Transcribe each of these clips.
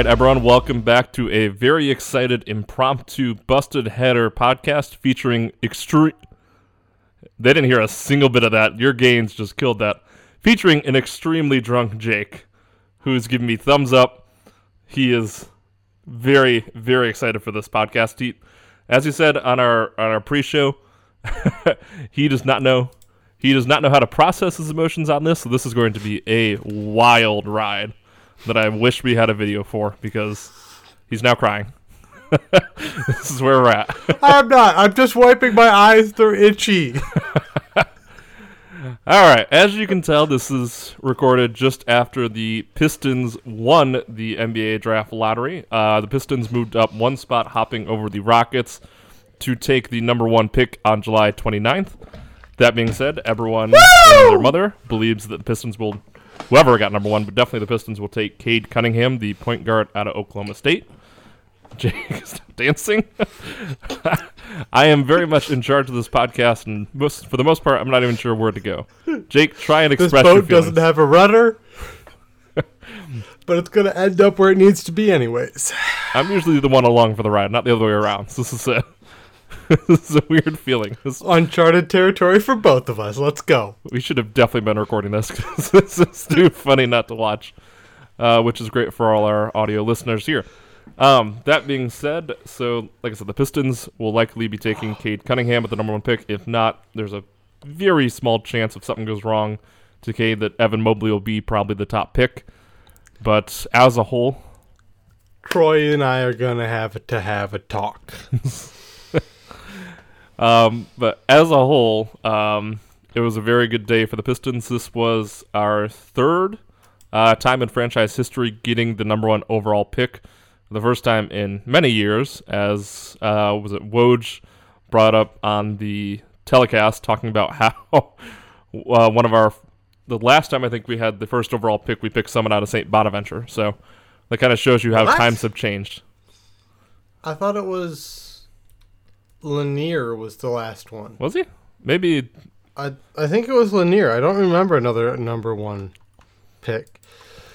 right, everyone, welcome back to a very excited impromptu busted header podcast featuring extreme. They didn't hear a single bit of that. Your gains just killed that. Featuring an extremely drunk Jake, who's giving me thumbs up. He is very, very excited for this podcast. He, as he said on our on our pre-show, he does not know he does not know how to process his emotions on this. So this is going to be a wild ride that I wish we had a video for because he's now crying. this is where we're at. I'm not. I'm just wiping my eyes. They're itchy. All right. As you can tell, this is recorded just after the Pistons won the NBA draft lottery. Uh, the Pistons moved up one spot, hopping over the Rockets to take the number one pick on July 29th. That being said, everyone and their mother believes that the Pistons will, whoever got number one, but definitely the Pistons will take Cade Cunningham, the point guard out of Oklahoma State. Jake is dancing. I am very much in charge of this podcast, and most, for the most part, I'm not even sure where to go. Jake, try and express your boat doesn't have a rudder, but it's gonna end up where it needs to be, anyways. I'm usually the one along for the ride, not the other way around. So this is a this is a weird feeling. This, Uncharted territory for both of us. Let's go. we should have definitely been recording this because this is too funny not to watch, uh, which is great for all our audio listeners here. Um, that being said, so like I said, the Pistons will likely be taking Cade Cunningham at the number one pick. If not, there's a very small chance if something goes wrong to Cade that Evan Mobley will be probably the top pick. But as a whole, Troy and I are gonna have to have a talk. Um, but as a whole, um, it was a very good day for the Pistons. This was our third uh, time in franchise history getting the number one overall pick. The first time in many years, as uh, was it Woj brought up on the telecast talking about how uh, one of our the last time I think we had the first overall pick, we picked someone out of St. Bonaventure. So that kind of shows you how What? times have changed. I thought it was Lanier was the last one. Was he? Maybe I I think it was Lanier. I don't remember another number one pick.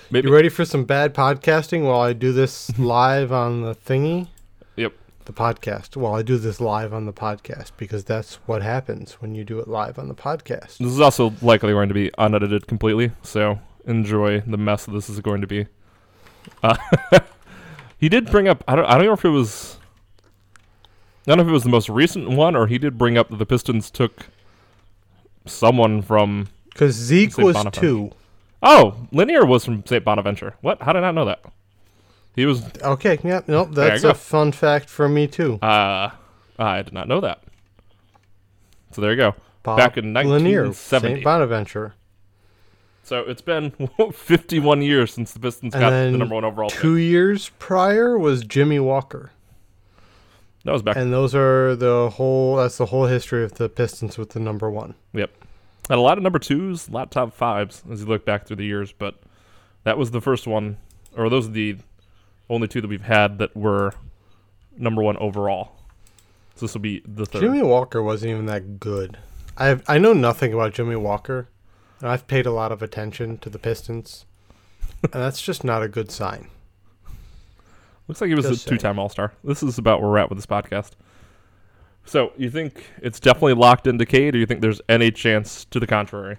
maybe You ready for some bad podcasting while I do this live on the thingy? Yep. The podcast. While I do this live on the podcast because that's what happens when you do it live on the podcast. This is also likely going to be unedited completely, so enjoy the mess that this is going to be. Uh, he did bring up. I don't. I don't know if it was. I don't know if it was the most recent one, or he did bring up that the Pistons took someone from. Because Zeke was Bonaventure. two. Oh, Lanier was from St. Bonaventure. What? How did I not know that? He was. Okay, yeah, nope, that's a fun fact for me too. Uh, I did not know that. So there you go. Bob Back in Lanier, 1970. St. Bonaventure. So it's been 51 years since the Pistons And got the number one overall pick. Two years prior was Jimmy Walker. That was back And those are the whole that's the whole history of the Pistons with the number one. Yep. Had a lot of number twos, a lot of top fives as you look back through the years, but that was the first one, or those are the only two that we've had that were number one overall. So this will be the third. Jimmy Walker wasn't even that good. I have, I know nothing about Jimmy Walker, and I've paid a lot of attention to the Pistons, and that's just not a good sign. Looks like he was Just a two-time All-Star. This is about where we're at with this podcast. So you think it's definitely locked into Cade, or you think there's any chance to the contrary?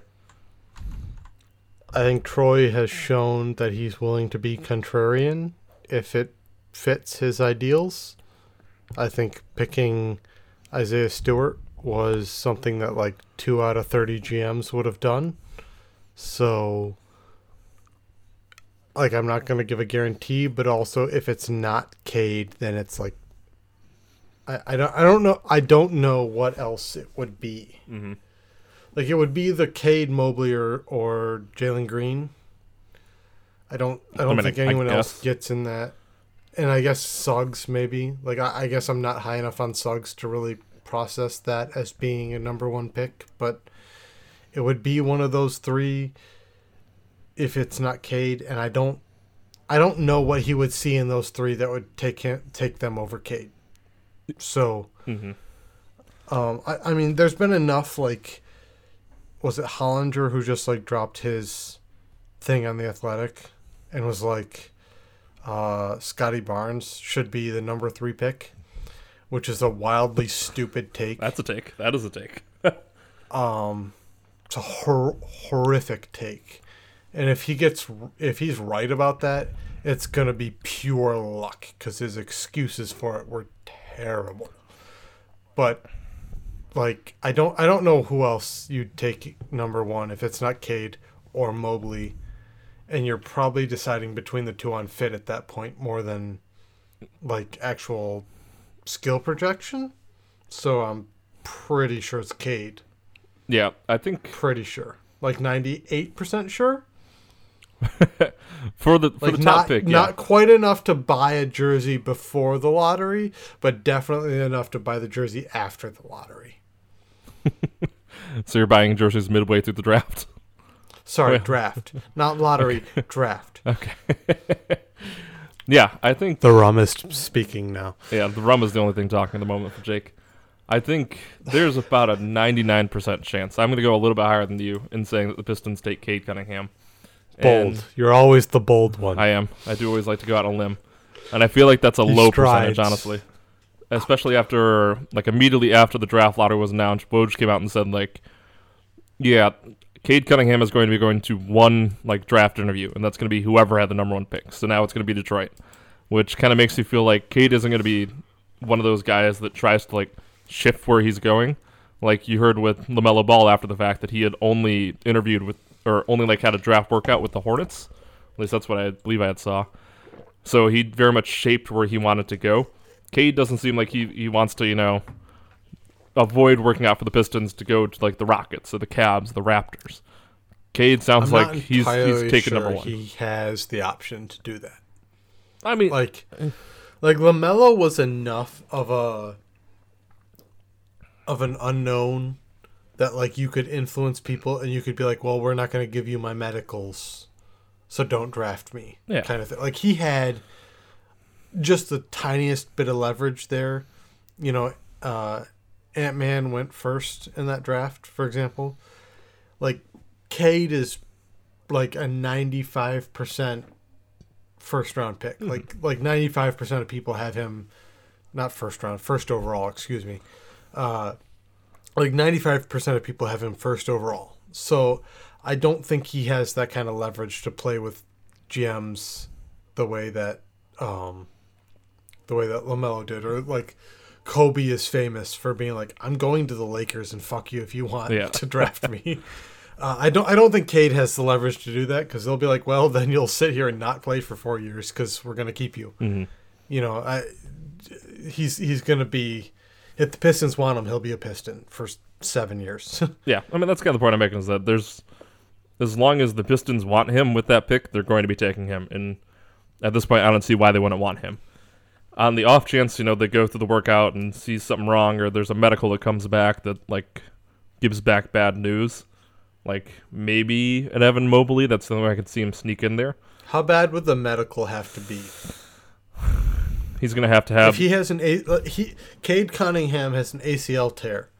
I think Troy has shown that he's willing to be contrarian if it fits his ideals. I think picking Isaiah Stewart was something that like two out of 30 GMs would have done. So, like, I'm not going to give a guarantee, but also if it's not Cade, then it's like, I, I don't I don't know I don't know what else it would be. Mm-hmm. Like it would be the Cade Mobley or, or Jalen Green. I don't I don't mean, think I- I anyone else gets in that. And I guess Suggs maybe. Like I, I guess I'm not high enough on Suggs to really process that as being a number one pick, but it would be one of those three if it's not Cade, and I don't I don't know what he would see in those three that would take him take them over Cade. So Mm-hmm. um, I, I mean, there's been enough like, was it Hollinger who just like dropped his thing on the Athletic, and was like, uh, Scottie Barnes should be the number three pick, which is a wildly stupid take. That's a take. That is a take. Um, it's a hor- horrific take, and if he gets if he's right about that, it's gonna be pure luck because his excuses for it were terrible. But like, I don't I don't know who else you'd take number one if it's not Cade or Mobley, and you're probably deciding between the two on fit at that point more than like actual skill projection. So I'm pretty sure it's Cade. Yeah, I think Pretty sure. Like 98% sure? for the for Like the top not, pick, yeah. not quite enough to buy a jersey before the lottery, but definitely enough to buy the jersey after the lottery. So you're buying jerseys midway through the draft. Sorry, Well- draft. Not lottery, draft. Okay. yeah, I think The rum is speaking now. yeah, the rum is the only thing talking at the moment for Jake. I think there's about a 99% chance. I'm going to go a little bit higher than you in saying that the Pistons take Cade Cunningham. Bold. And You're always the bold one. I am. I do always like to go out on a limb. And I feel like that's a He low strides. percentage, honestly. Especially after, like, immediately after the draft lottery was announced, Woj came out and said, like, yeah, Cade Cunningham is going to be going to one, like, draft interview, and that's going to be whoever had the number one pick. So now it's going to be Detroit, which kind of makes you feel like Cade isn't going to be one of those guys that tries to, like, shift where he's going. Like you heard with LaMelo Ball after the fact that he had only interviewed with, or only, like, had a draft workout with the Hornets. At least that's what I believe I had saw. So he very much shaped where he wanted to go. Cade doesn't seem like he, he wants to, you know, avoid working out for the Pistons to go to like the Rockets or the Cavs, the Raptors. Cade sounds like he's he's taken sure number one. He has the option to do that. I mean, Like, like LaMelo was enough of a of an unknown that like you could influence people and you could be like, well, we're not going to give you my medicals, so don't draft me, Yeah. kind of thing. Like he had just the tiniest bit of leverage there. You know, uh, Ant Man went first in that draft, for example. Like Cade is like a ninety five percent first round pick. Like like ninety five percent of people have him not first round, first overall, excuse me. Uh like ninety five percent of people have him first overall. So I don't think he has that kind of leverage to play with GMs the way that um the way that LaMelo did or like Kobe is famous for being like, I'm going to the Lakers and fuck you if you want Yeah. to draft me. Uh, I don't. I don't think Cade has the leverage to do that because they'll be like, "Well, then you'll sit here and not play for four years because we're gonna keep you." Mhm. You know, I, he's he's gonna be. If the Pistons want him, he'll be a Piston for seven years. yeah, I mean that's kind of the point I'm making is that there's as long as the Pistons want him with that pick, they're going to be taking him. And at this point, I don't see why they wouldn't want him. On the off chance, you know, they go through the workout and see something wrong, or there's a medical that comes back that like gives back bad news, like maybe an Evan Mobley. That's the only way I could see him sneak in there. How bad would the medical have to be? He's gonna have to have. if he has an a, uh, he Cade Cunningham has an ACL tear.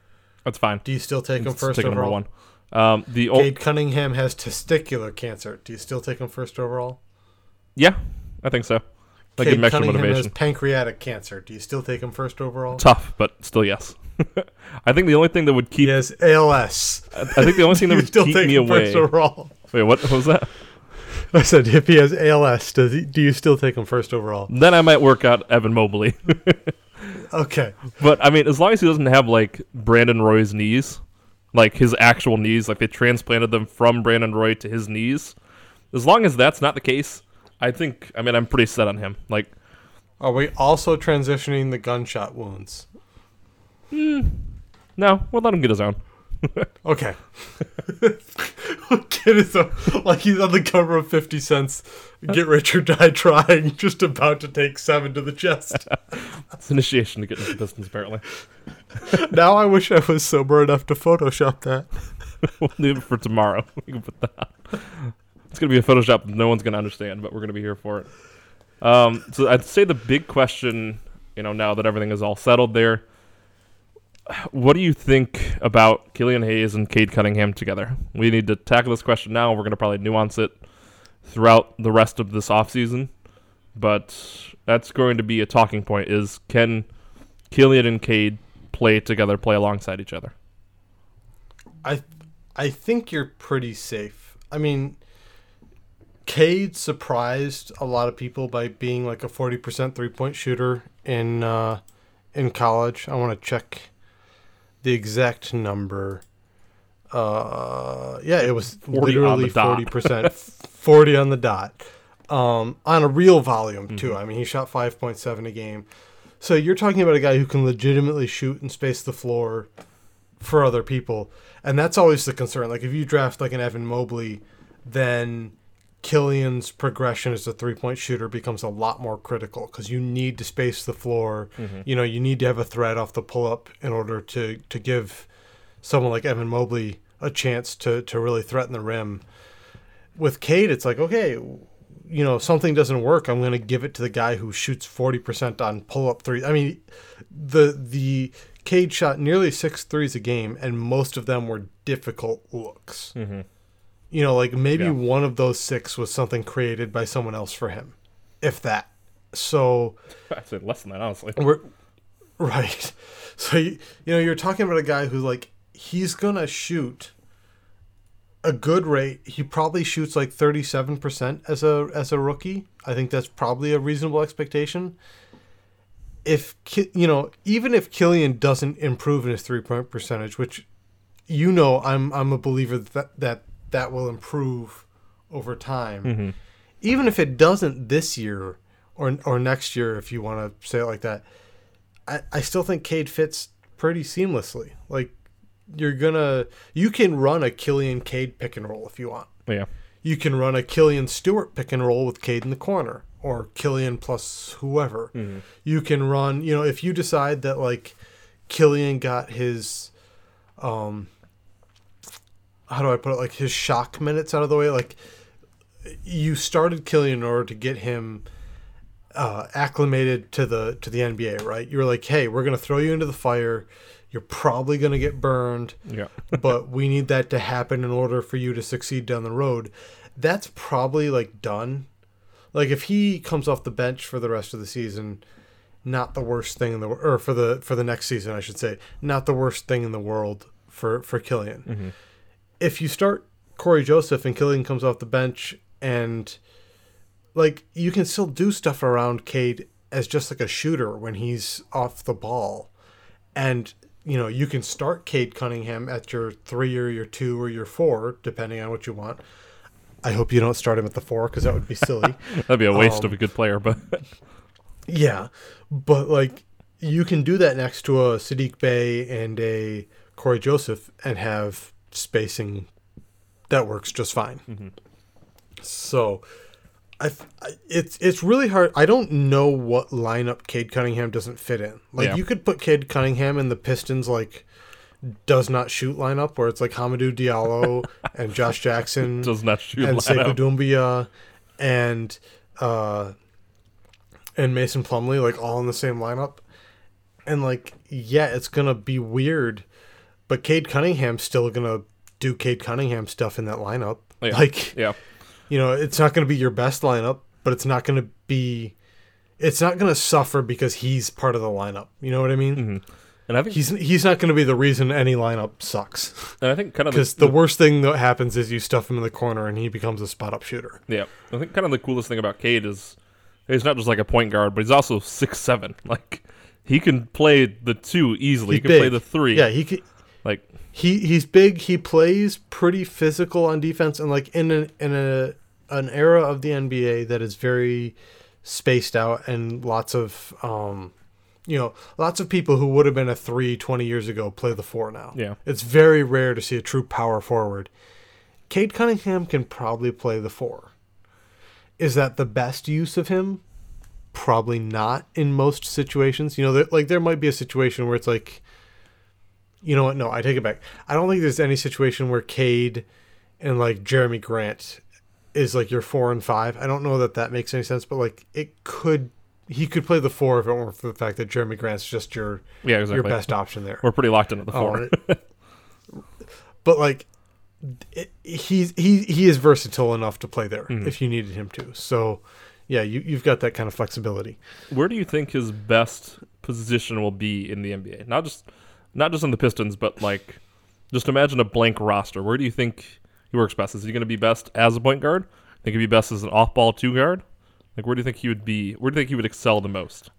that's fine. Do you still take him first take him overall? number one. Um, the o- Cade Cunningham has testicular cancer. Do you still take him first overall? yeah, I think so. Like Cade give Cunningham motivation. has pancreatic cancer. Do you still take him first overall? Tough, but still yes. I think the only thing that would keep He has ALS. I I think the only thing that would still keep take me away. first overall. Wait, what, what was that? I said, if he has ALS, does he, do you still take him first overall? Then I might work out Evan Mobley. Okay. but I mean, as long as he doesn't have like Brandon Roy's knees, like his actual knees, like they transplanted them from Brandon Roy to his knees. As long as that's not the case, I think. I mean, I'm pretty set on him. Like, Are we also transitioning the gunshot wounds? Hmm. no, we'll let him get his own. Okay. Kid is a, like he's on the cover of 50 Cent's Get Rich or Die Trying, just about to take seven to the chest. It's initiation to get into business, apparently. now I wish I was sober enough to Photoshop that. we'll leave it for tomorrow. We can put that. It's gonna be a Photoshop no one's gonna understand, but we're gonna be here for it. Um, so I'd say the big question, you know, now that everything is all settled there, what do you think about Killian Hayes and Cade Cunningham together? We need to tackle this question now. We're gonna probably nuance it throughout the rest of this offseason. but that's going to be a talking point. Is can Killian and Cade play together, play alongside each other? I I think you're pretty safe. I mean, Cade surprised a lot of people by being like a forty percent three point shooter in uh, in college. I want to check the exact number. Uh, yeah, it was 40 literally forty percent, forty on the dot, um, on a real volume too. I mean, he shot five point seven a game. So you're talking about a guy who can legitimately shoot and space the floor for other people, and that's always the concern. Like if you draft like an Evan Mobley, then Killian's progression as a three point shooter becomes a lot more critical because you need to space the floor. You know, you need to have a threat off the pull up in order to to give someone like Evan Mobley a chance to to really threaten the rim. With Cade, it's like okay, you know, something doesn't work. I'm going to give it to the guy who shoots forty percent on pull up three. I mean, the the Cade shot nearly six threes a game, and most of them were difficult looks. Mm-hmm. You know, like maybe Yeah. one of those six was something created by someone else for him, if that. So I'd say less than that, honestly. we're right. So you, you know, you're talking about a guy who like he's gonna shoot a good rate. He probably shoots like 37 percent as a as a rookie. I think that's probably a reasonable expectation. If you know, even if Killian doesn't improve in his three point percentage, which you know, I'm I'm a believer that that that will improve over time. Even if it doesn't this year or or next year, if you want to say it like that, I, I still think Cade fits pretty seamlessly. Like you're gonna you can run a Killian Cade pick and roll if you want. Yeah. You can run a Killian Stewart pick and roll with Cade in the corner or Killian plus whoever. You can run, you know, if you decide that like Killian got his um how do I put it like his shock minutes out of the way like you started Killian in order to get him uh, acclimated to the to the NBA, right? You were like, "Hey, we're gonna throw you into the fire. You're probably gonna get burned, Yeah. but we need that to happen in order for you to succeed down the road." That's probably like done. Like if he comes off the bench for the rest of the season, not the worst thing in the or for the for the next season, I should say, not the worst thing in the world for for Killian. If you start Cory Joseph and Killian comes off the bench and like you can still do stuff around Cade as just like a shooter when he's off the ball. And you know, you can start Cade Cunningham at your 3 or your 2 or your 4 depending on what you want. I hope you don't start him at the 4 cuz that would be silly. That'd be a waste Um, of a good player, but yeah. But like you can do that next to a Saddiq Bey and a Cory Joseph and have spacing that works just fine. So I, I- it's it's really hard. I don't know what lineup Cade Cunningham doesn't fit in. Like Yeah. you could put Cade Cunningham in the Pistons like does not shoot lineup where it's like Hamidou Diallo and Josh Jackson does not shoot and Sekou. Doumbouya and uh and Mason Plumlee like all in the same lineup. And like yeah, it's gonna be weird, but Cade Cunningham's still gonna do Cade Cunningham stuff in that lineup. Oh, yeah. Like Yeah. you know, it's not gonna be your best lineup, but it's not gonna be it's not gonna suffer because he's part of the lineup. You know what I mean? Mm-hmm. And I think He's he's not gonna be the reason any lineup sucks. and I think kind of Because the worst thing that happens is you stuff him in the corner and he becomes a spot up shooter. Yeah, I think kind of the coolest thing about Cade is he's not just like a point guard, but he's also six seven. Like he can play the two easily. He's he can play the three. Yeah, he c- like he he's big. He plays pretty physical on defense, and like in a in a an era of the NBA that is very spaced out and lots of um you know lots of people who would have been a three 20 years ago play the four now. Yeah. it's very rare to see a true power forward. Cade Cunningham can probably play the four. Is that the best use of him? Probably not in most situations. You know, like there might be a situation where it's like, you know what? No, I take it back. I don't think there's any situation where Cade and like Jerami Grant is like your four and five. I don't know that that makes any sense, but like it could. He could play the four if it weren't for the fact that Jerami Grant's just your yeah, exactly. your best option there. We're pretty locked into the four. Oh, but like it, he's he he is versatile enough to play there Mm-hmm. if you needed him to. So yeah, you you've got that kind of flexibility. Where do you think his best position will be in the NBA? Not just not just on the Pistons, but like just imagine a blank roster. Where do you think he works best? Is he going to be best as a point guard? Think he'd be best as an off-ball two guard? Like where do you think he would be? Where do you think he would excel the most?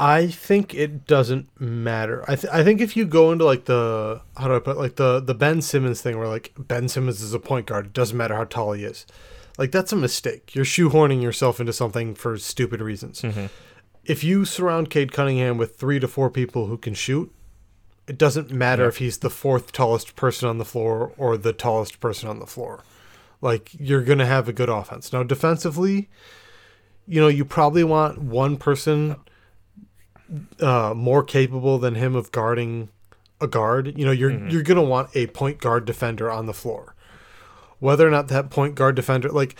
I think it doesn't matter. I th- I think if you go into like the how do I put it? like the the Ben Simmons thing where like Ben Simmons is a point guard, it doesn't matter how tall he is. Like that's a mistake. You're shoehorning yourself into something for stupid reasons. Mm-hmm. If you surround Cade Cunningham with three to four people who can shoot, it doesn't matter Yeah. if he's the fourth tallest person on the floor or the tallest person on the floor. Like you're gonna have a good offense. Now defensively, you know, you probably want one person uh, more capable than him of guarding a guard. You know, you're you're gonna want a point guard defender on the floor. Whether or not that point guard defender, like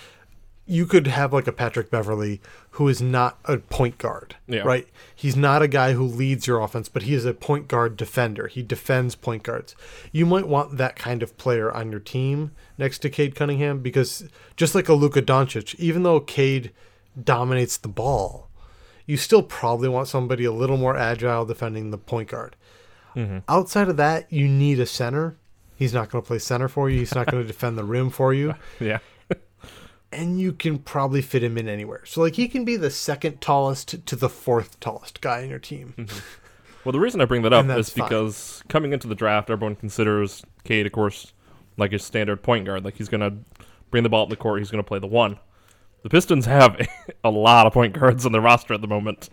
you could have like a Patrick Beverley who is not a point guard, Yeah. right? He's not a guy who leads your offense, but he is a point guard defender. He defends point guards. You might want that kind of player on your team next to Cade Cunningham because just like a Luka Doncic, even though Cade dominates the ball, you still probably want somebody a little more agile defending the point guard. Mm-hmm. Outside of that, you need a center. He's not going to play center for you. He's not going to defend the rim for you. Yeah. And you can probably fit him in anywhere. So, like, he can be the second tallest to the fourth tallest guy in your team. Well, the reason I bring that up is that's fine. because coming into the draft, everyone considers Cade, of course, like a standard point guard. Like he's going to bring the ball up the court. He's going to play the one. The Pistons have a, lot of point guards on their roster at the moment.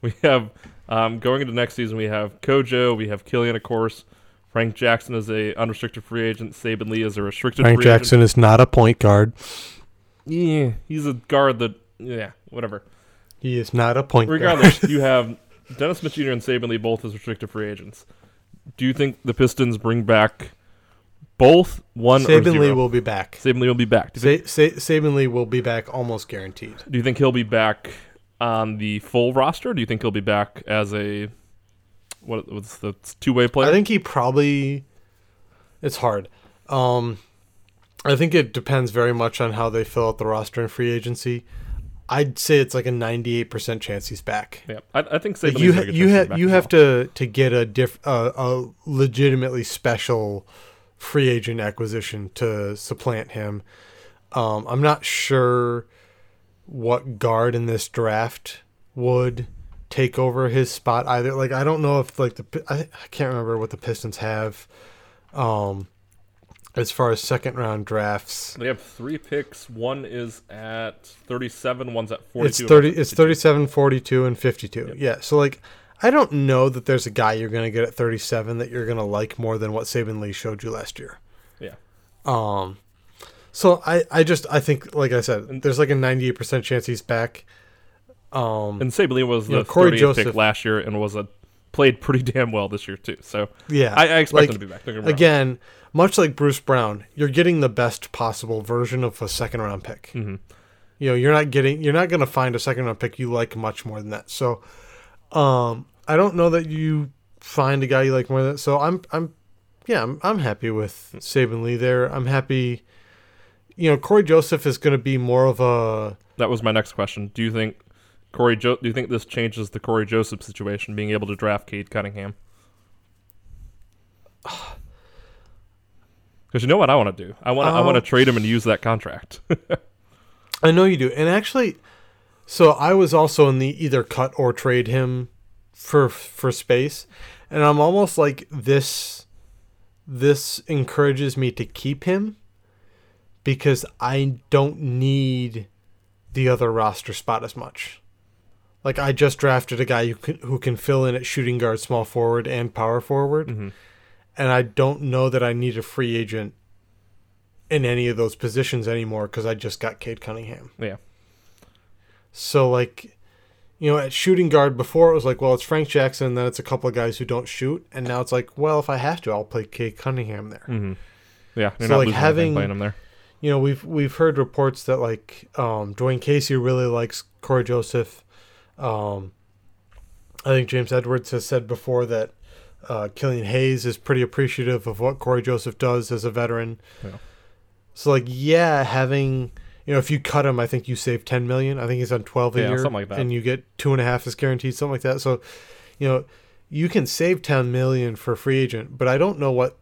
We have um, going into next season. We have CoJo. We have Killian, of course. Frank Jackson is a unrestricted free agent. Saben Lee is a restricted Frank free Jackson is not a point guard. Agent. Yeah, he's a guard that. Yeah, whatever. He is not a point guard. Regardless, you have Dennis Smith Jr. and Saben Lee both as restricted free agents. Do you think the Pistons bring back both one or Saben zero? Lee will be back. Saben Lee will be back. Do think, Sa- Sa- Saben Lee will be back almost guaranteed. do you think he'll be back on the full roster? Do you think he'll be back as a what? What's the two way player? I think he probably. It's hard. Um, I think it depends very much on how they fill out the roster in free agency. I'd say it's like a ninety-eight percent chance he's back. yeah, I, I think Saben Like you, ha- you you have well. to to get a diff uh, a legitimately special free agent acquisition to supplant him. Um, I'm not sure what guard in this draft would take over his spot either. Like I don't know if like the I, I can't remember what the Pistons have. Um, as far as second round drafts, They have three picks. One is at 37. One's at 42. it's 30 it's 52. 37 42 and 52 yeah so like i don't know that there's a guy you're going to get at 37 that you're going to like more than what Saben lee showed you last year Yeah. um so i i just i think like i said there's like a 98% chance he's back um And Saben Lee was the know, Cory 30th pick Joseph- last year and was a played pretty damn well this year too. So yeah I, I expect like, him to be back. Don't get me wrong. again much like bruce brown you're getting the best possible version of a second round pick Mhm. you know you're not getting you're not going to find a second round pick you like much more than that so um i don't know that you find a guy you like more than that so i'm i'm yeah i'm, I'm happy with Saben lee there i'm happy you know cory joseph is going to be more of a That was my next question. Do you think Cory? Jo- do you think this changes the Cory Joseph situation, being able to draft Cade Cunningham? Because you know what I want to do. I want to I want to Uh, trade him and use that contract. I know you do. And actually, so I was also in the either cut or trade him for for space, and I'm almost like this. This encourages me to keep him because I don't need the other roster spot as much. Like I just drafted a guy who can, who can fill in at shooting guard, small forward, and power forward, Mhm. And I don't know that I need a free agent in any of those positions anymore because I just got Cade Cunningham. yeah. So like, you know, at shooting guard before it was like, well, it's Frank Jackson, then it's a couple of guys who don't shoot, and now it's like, well, if I have to, I'll play Cade Cunningham there. Mm-hmm. Yeah. You're So, not like, having- playing him there. You know, we've we've heard reports that like um, Dwane Casey really likes Cory Joseph. Um, I think James Edwards has said before that uh, Killian Hayes is pretty appreciative of what Cory Joseph does as a veteran. Yeah. So like, yeah, having you know, if you cut him, I think you save ten million. I think he's on twelve a Yeah, year, something like that. and you get two and a half as guaranteed, something like that. So, you know, you can save ten million for a free agent, but I don't know what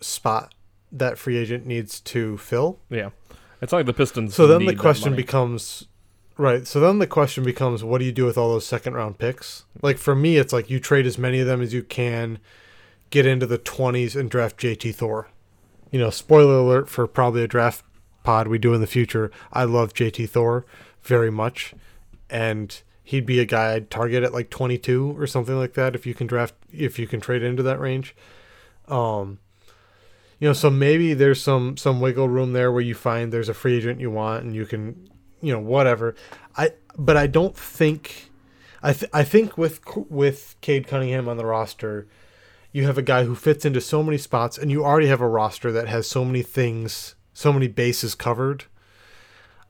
spot that free agent needs to fill. Yeah, it's like the Pistons. So then the question becomes, right? So then the question becomes, what do you do with all those second round picks? Like for me, it's like you trade as many of them as you can, get into the twenties and draft JT Thor. You know, spoiler alert for probably a draft pod we do in the future. I love JT Thor very much, and he'd be a guy I'd target at like twenty two or something like that if you can draft if you can trade into that range. Um, you know, so maybe there's some some wiggle room there where you find there's a free agent you want and you can, you know, whatever. I but I don't think, I th- I think with with Cade Cunningham on the roster, you have a guy who fits into so many spots, and you already have a roster that has so many things, so many bases covered.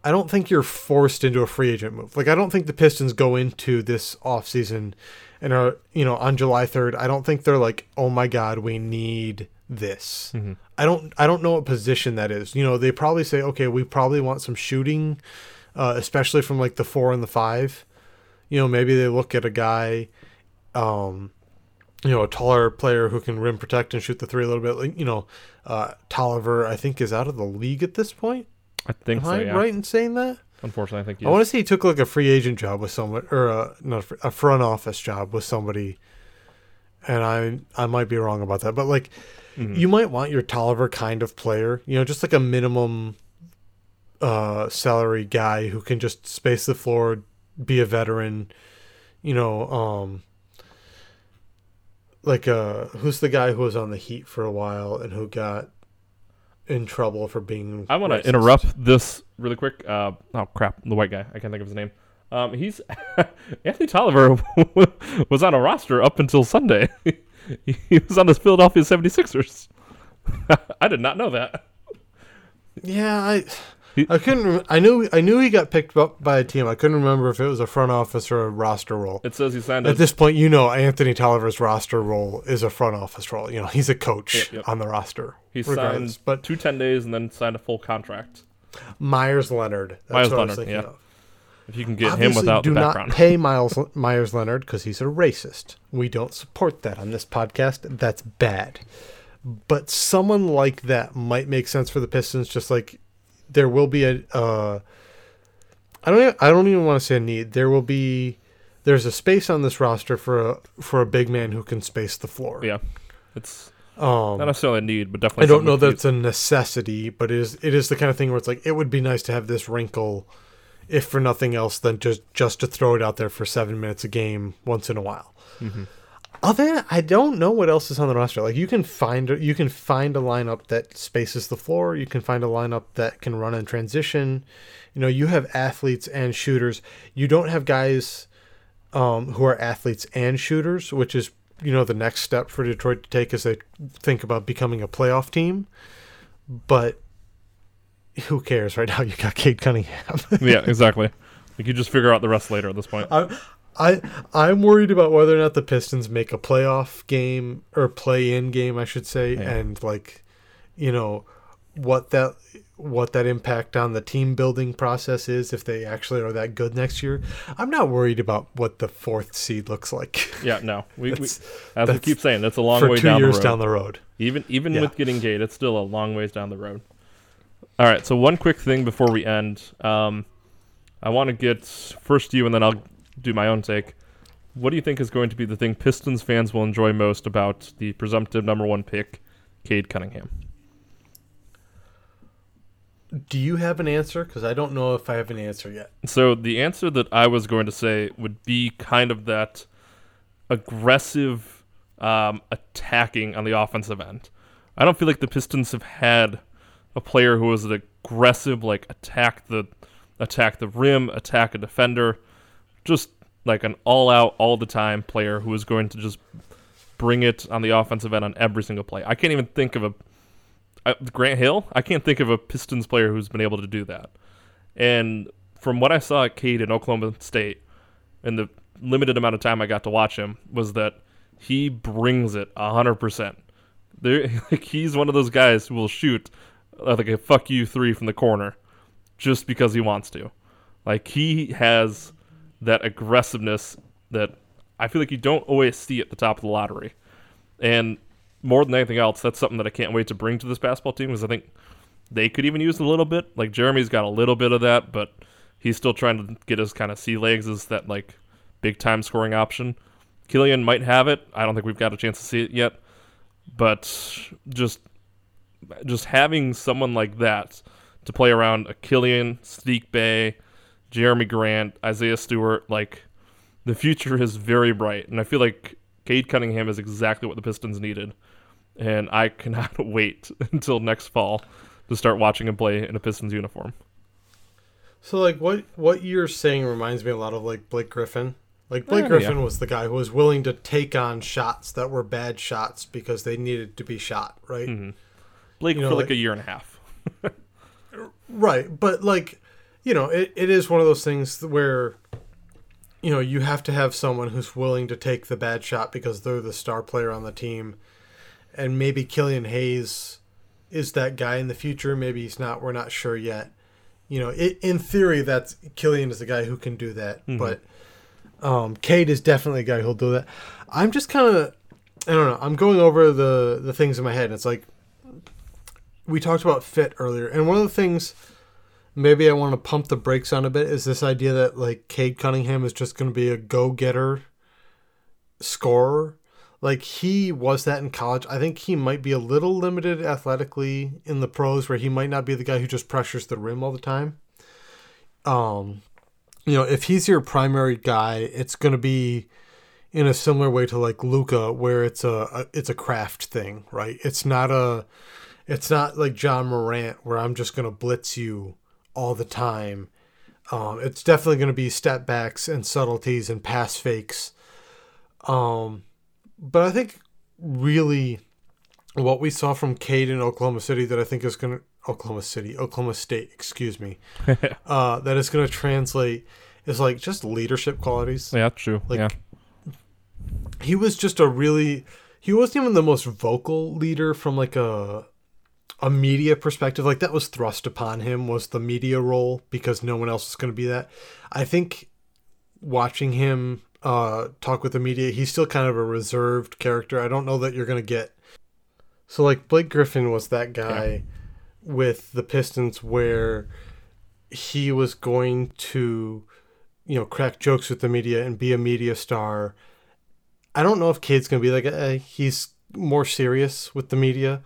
I don't think you're forced into a free agent move. Like I don't think the Pistons go into this offseason and are, you know, on July 3rd, I don't think they're like, "Oh my god, we need this." Mm-hmm. I don't I don't know what position that is. You know, they probably say, "Okay, we probably want some shooting uh, especially from like the 4 and the 5." You know, maybe they look at a guy um you know, a taller player who can rim protect and shoot the three a little bit. Like, you know, uh, Tolliver, I think, is out of the league at this point. I think Am so. I Yeah. right in saying that? Unfortunately, I think. You. I want to say he took like a free agent job with someone, or a, not a, fr- a front office job with somebody. And I I might be wrong about that, but like, Mhm. you might want your Tolliver kind of player, you know, just like a minimum uh, salary guy who can just space the floor, be a veteran, you know, um, like uh, who's the guy who was on the Heat for a while and who got in trouble for being. I want to interrupt this really quick. Uh, oh crap, the white guy. I can't think of his name. Um, he's Anthony Tolliver was on a roster up until Sunday. he was on the Philadelphia 76ers. I did not know that. Yeah, I He- I couldn't. I knew I knew he got picked up by a team. I couldn't remember if it was a front office or a roster role. It says he signed At a this point, you know Anthony Tolliver's roster role is a front office role. You know he's a coach on the roster. he signed but two ten days and then signed a full contract. Meyers Leonard. Meyers what I was Leonard, yeah. of. If you can get him without do the background. not pay Miles Meyers Leonard because he's a racist. We don't support that on this podcast. That's bad. But someone like that might make sense for the Pistons. Just like there will be a, uh, I don't, e- I don't even want to say a need. There will be, there's a space on this roster for a for a big man who can space the floor. yeah, it's Um, not necessarily a need, but definitely. I don't know that it's a necessity, but it is it is the kind of thing where it's like it would be nice to have this wrinkle, if for nothing else than just just to throw it out there for seven minutes a game once in a while. Mhm. Other than I don't know what else is on the roster. Like you can find you can find a lineup that spaces the floor. You can find a lineup that can run in transition. You know, you have athletes and shooters. You don't have guys um, who are athletes and shooters, which is you know the next step for Detroit to take as they think about becoming a playoff team. But who cares right now? You got Cade Cunningham. yeah, exactly. Like you just figure out the rest later at this point. I, I I'm worried about whether or not the Pistons make a playoff game or play-in game, I should say, Yeah. and like, you know, what that what that impact on the team building process is if they actually are that good next year. I'm not worried about what the fourth seed looks like Yeah, no. We, we as we keep saying, that's a long way down the years road. down the road. Even even Yeah. with getting Cade, it's still a long ways down the road. All right, so one quick thing before we end. Um, I want to get first you, and then I'll do my own take. What do you think is going to be the thing Pistons fans will enjoy most about the presumptive number one pick, Cade Cunningham? Do you have an answer? Because I don't know if I have an answer yet. So the answer that I was going to say would be kind of that aggressive um, attacking on the offensive end. I don't feel like the Pistons have had a player who was an aggressive, like attack the attack the rim, attack a defender, just like an all out, all the time player who is going to just bring it on the offensive end on every single play. I can't even think of a uh, Grant Hill. I can't think of a Pistons player who's been able to do that. And from what I saw at Cade in Oklahoma State, and the limited amount of time I got to watch him, was that he brings it hundred percent. There, like he's one of those guys who will shoot uh, like a fuck you three from the corner, just because he wants to. Like he has that aggressiveness that I feel like you don't always see at the top of the lottery. And more than anything else, that's something that I can't wait to bring to this basketball team because I think they could even use a little bit. Like Jerami's got a little bit of that, but he's still trying to get his kind of sea legs as that like big time scoring option. Killian might have it. I don't think we've got a chance to see it yet. But just just having someone like that to play around a Killian, Saddiq Bey, Jerami Grant, Isaiah Stewart, like the future is very bright. And I feel like Cade Cunningham is exactly what the Pistons needed. And I cannot wait until next fall to start watching him play in a Pistons uniform. So like what what you're saying reminds me a lot of like Blake Griffin. Like Blake Griffin yeah. was the guy who was willing to take on shots that were bad shots because they needed to be shot, right? Mm-hmm. Blake You know, for like, like- a year and a half. Right, but like, you know, it, it is one of those things where, you know, you have to have someone who's willing to take the bad shot because they're the star player on the team, and maybe Killian Hayes is that guy in the future. Maybe he's not. We're not sure yet. You know, it, in theory, that's Killian is the guy who can do that, but um, Cade is definitely a guy who'll do that. I'm just kind of, I don't know. I'm going over the the things in my head. And it's like we talked about fit earlier, and one of the things maybe I want to pump the brakes on a bit is this idea that like Cade Cunningham is just going to be a go getter scorer. Like he was that in college. I think he might be a little limited athletically in the pros, where he might not be the guy who just pressures the rim all the time. Um, you know, if he's your primary guy, it's going to be in a similar way to like Luka, where it's a, a it's a craft thing, right? It's not a it's not like Ja Morant where I'm just gonna blitz you all the time. Um, it's definitely gonna be step backs and subtleties and pass fakes. Um, but I think really what we saw from Cade in Oklahoma City that I think is gonna Oklahoma City, Oklahoma State, excuse me, uh, that is gonna translate is like just leadership qualities Yeah, true. Like- yeah. he was just a really he wasn't even the most vocal leader from like a a media perspective like that was thrust upon him was the media role because no one else was going to be that. I think watching him uh talk with the media he's still kind of a reserved character. I don't know that you're going to get so like blake griffin was that guy with the pistons where he was going to you know crack jokes with the media and be a media star. I don't know if Cade's gonna be like uh, he's more serious with the media,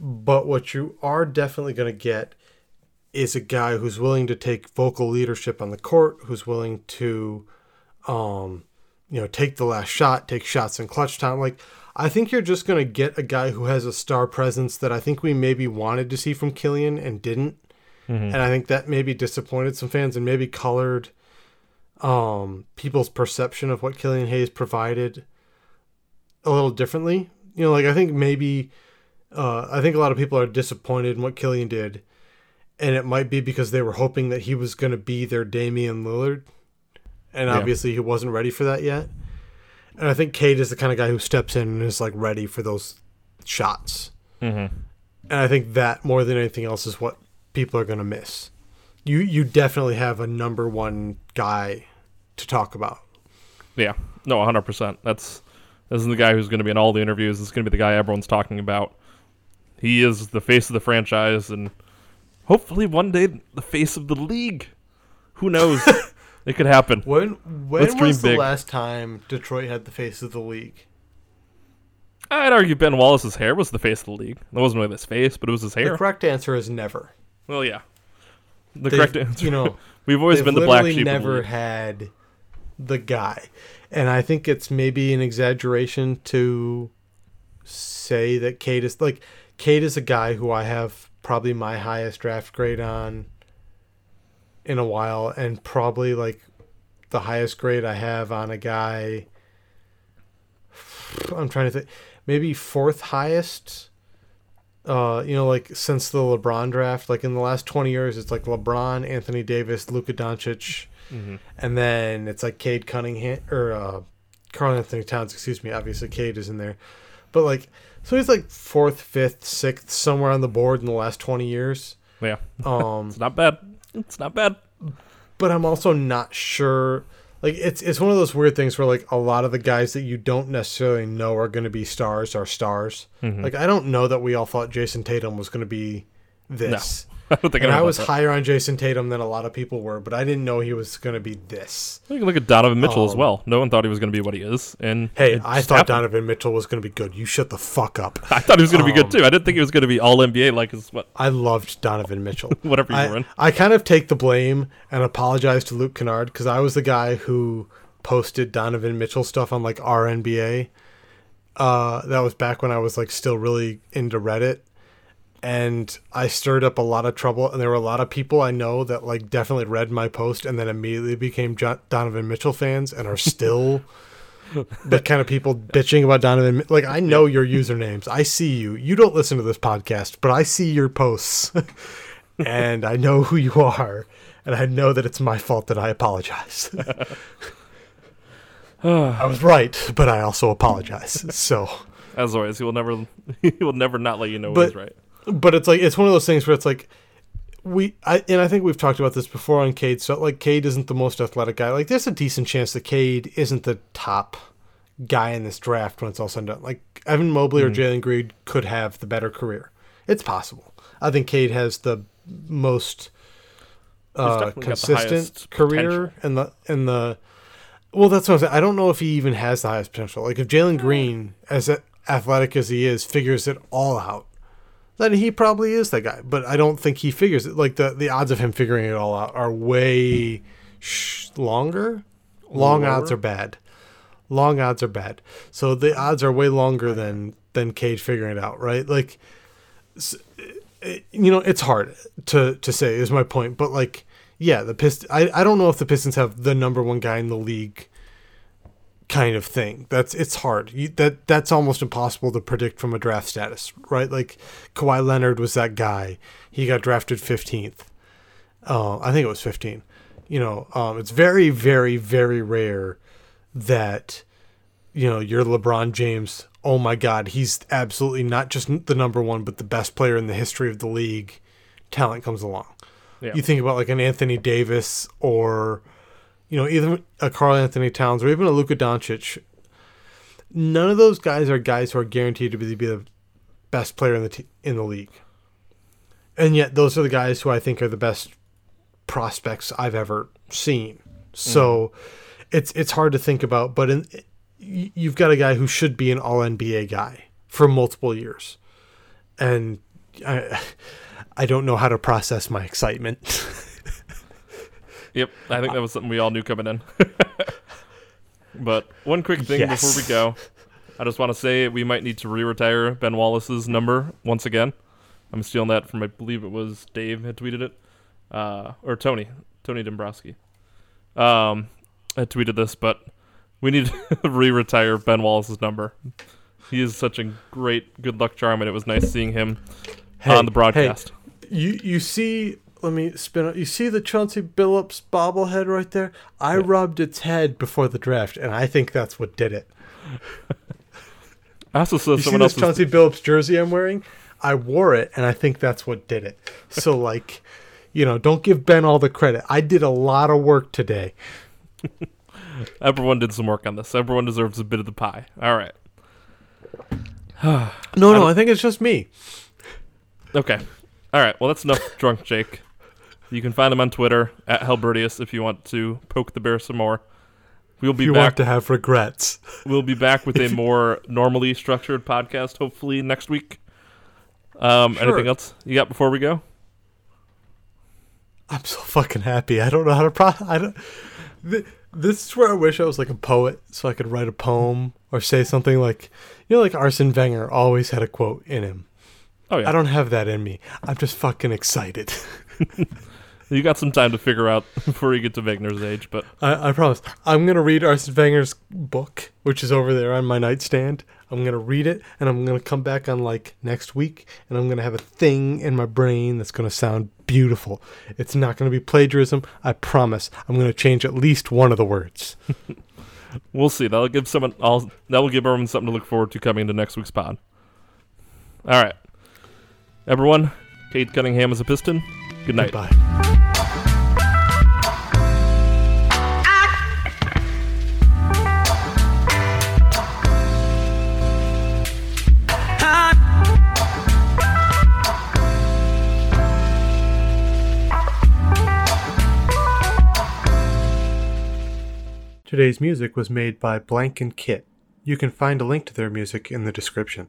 but what you are definitely gonna get is a guy who's willing to take vocal leadership on the court, who's willing to, um, you know, take the last shot, take shots in clutch time. Like I think you're just gonna get a guy who has a star presence that I think we maybe wanted to see from Killian and didn't, and I think that maybe disappointed some fans and maybe colored um, people's perception of what Killian Hayes provided a little differently. You know, like I think maybe uh, I think a lot of people are disappointed in what Killian did, and it might be because they were hoping that he was going to be their Damian Lillard, and Yeah. obviously he wasn't ready for that yet. And I think Cade is the kind of guy who steps in and is like ready for those shots. Mm-hmm. And I think that more than anything else is what people are going to miss. You you definitely have a number one guy to talk about. Yeah, no, 100%. That's this is the guy who's going to be in all the interviews. This is going to be the guy everyone's talking about. He is the face of the franchise, and hopefully one day the face of the league. Who knows? it could happen. When when Let's was the big. last time Detroit had the face of the league? I'd argue Ben Wallace's hair was the face of the league. That wasn't really his face, but it was his hair. The correct answer is never. well, yeah. The They've- correct answer. You know, we've always been the black sheep. of the never had the guy, and I think it's maybe an exaggeration to say that Cade is like Cade is a guy who I have probably my highest draft grade on in a while, and probably like the highest grade I have on a guy. I'm trying to think, maybe fourth highest. Uh, you know, like since the LeBron draft, like in the last 20 years, it's like LeBron, Anthony Davis, Luka Doncic, Mhm. and then it's like Cade Cunningham or uh, Karl-Anthony Towns. Excuse me. Obviously, Cade is in there, but like, so he's like fourth, fifth, sixth, somewhere on the board in the last 20 years. Yeah, Um, it's not bad. It's not bad. but I'm also not sure. Like it's it's one of those weird things where like a lot of the guys that you don't necessarily know are going to be stars are stars. Mm-hmm. Like I don't know that we all thought Jayson Tatum was going to be this. I don't think And I, I was that. higher on Jayson Tatum than a lot of people were, but I didn't know he was going to be this. You can look at Donovan Mitchell as Um, well. No one thought he was going to be what he is, and Hey, I thought happened. Donovan Mitchell was going to be good. You shut the fuck up. I thought he was going to be Um, good too. I didn't think he was going to be all NBA like his what I loved Donovan Mitchell. whatever you were I, in. I kind of take the blame and apologize to Luke Kennard because I was the guy who posted Donovan Mitchell stuff on like our NBA. Uh, that was back when I was like still really into Reddit, and I stirred up a lot of trouble. And there were a lot of people I know that like definitely read my post and then immediately became Donovan Mitchell fans and are still the kind of people bitching about Donovan. Like I know your usernames. I see you. You don't listen to this podcast, but I see your posts. and I know who you are, and I know that it's my fault that I apologize. I was right, but I also apologize. So, As always, he will never he will never not let you know But- he's right. But it's like it's one of those things where it's like we I and I think we've talked about this before on Cade. So like Cade isn't the most athletic guy. Like there's a decent chance that Cade isn't the top guy in this draft when it's all said and done. Like Evan Mobley or Jalen Green could have the better career. It's possible. I think Cade has the most uh, definitely the consistent highest career and the and the well that's what I'm saying. I don't know if he even has the highest potential. Like if Jalen Green, as athletic as he is, figures it all out, then he probably is that guy. But I don't think he figures it. Like the the odds of him figuring it all out are way sh- longer. Long Lower? odds are bad. Long odds are bad. So the odds are way longer than than Cade figuring it out, right? Like, eh, you know, it's hard to to say. Is my point, but like, yeah, the Pistons. I I don't know if the Pistons have the number one guy in the league kind of thing. That's it's hard. You, that that's almost impossible to predict from a draft status, right? Like Kawhi Leonard was that guy. He got drafted 15th. Uh, I think it was 15. You know, um, it's very, very, very rare that you know you're LeBron James. Oh my God, he's absolutely not just the number one, but the best player in the history of the league. Talent comes along. Yeah. You think about like an Anthony Davis or you know, either a Karl-Anthony Towns or even a Luka Doncic. None of those guys are guys who are guaranteed to be, be the best player in the t- in the league, and yet those are the guys who I think are the best prospects I've ever seen. So mm-hmm. it's it's hard to think about, but in, you've got a guy who should be an All NBA guy for multiple years, and I I don't know how to process my excitement. Yep, I think that was something we all knew coming in. but one quick thing Yes. before we go, I just want to say we might need to re-retire Ben Wallace's number once again. I'm stealing that from I believe it was Dave had tweeted it, uh, or Tony, Tony Dombrowski, um, had tweeted this, but we need to re-retire Ben Wallace's number. He is such a great good luck charm, and it was nice seeing him on the broadcast. Hey. You you see? Let me spin it. You see the Chauncey Billups bobblehead right there? I rubbed its head before the draft, and I think that's what did it. I also saw You see this Chauncey Billups jersey I'm wearing? I wore it, and I think that's what did it. So like, you know, don't give Ben all the credit. I did a lot of work today. Everyone did some work on this. Everyone deserves a bit of the pie. All right. No, no, I think it's just me. Okay. All right. Well, that's enough drunk Jake. You can find him on Twitter at Helbertius if you want to poke the bear some more. We'll be you back. want to have regrets. we'll be back with a more normally structured podcast hopefully next week. Um, Sure. anything else you got before we go? I'm so fucking happy. I don't know how to pro. I don't. Th- this is where I wish I was like a poet, so I could write a poem or say something like, you know, like Arsene Wenger always had a quote in him. Oh yeah. I don't have that in me. I'm just fucking excited. you got some time to figure out before you get to Wenger's age, but I, I promise. I'm gonna read Arsene Wenger's book, which is over there on my nightstand. I'm gonna read it, and I'm gonna come back on like next week, and I'm gonna have a thing in my brain that's gonna sound beautiful. It's not gonna be plagiarism. I promise. I'm gonna change at least one of the words. we'll see. That'll give someone all that'll give everyone something to look forward to coming into next week's pod. All right. Everyone, Cade Cunningham is a piston. Good night. Goodbye. Today's music was made by Blank and Kytt. You can find a link to their music in the description.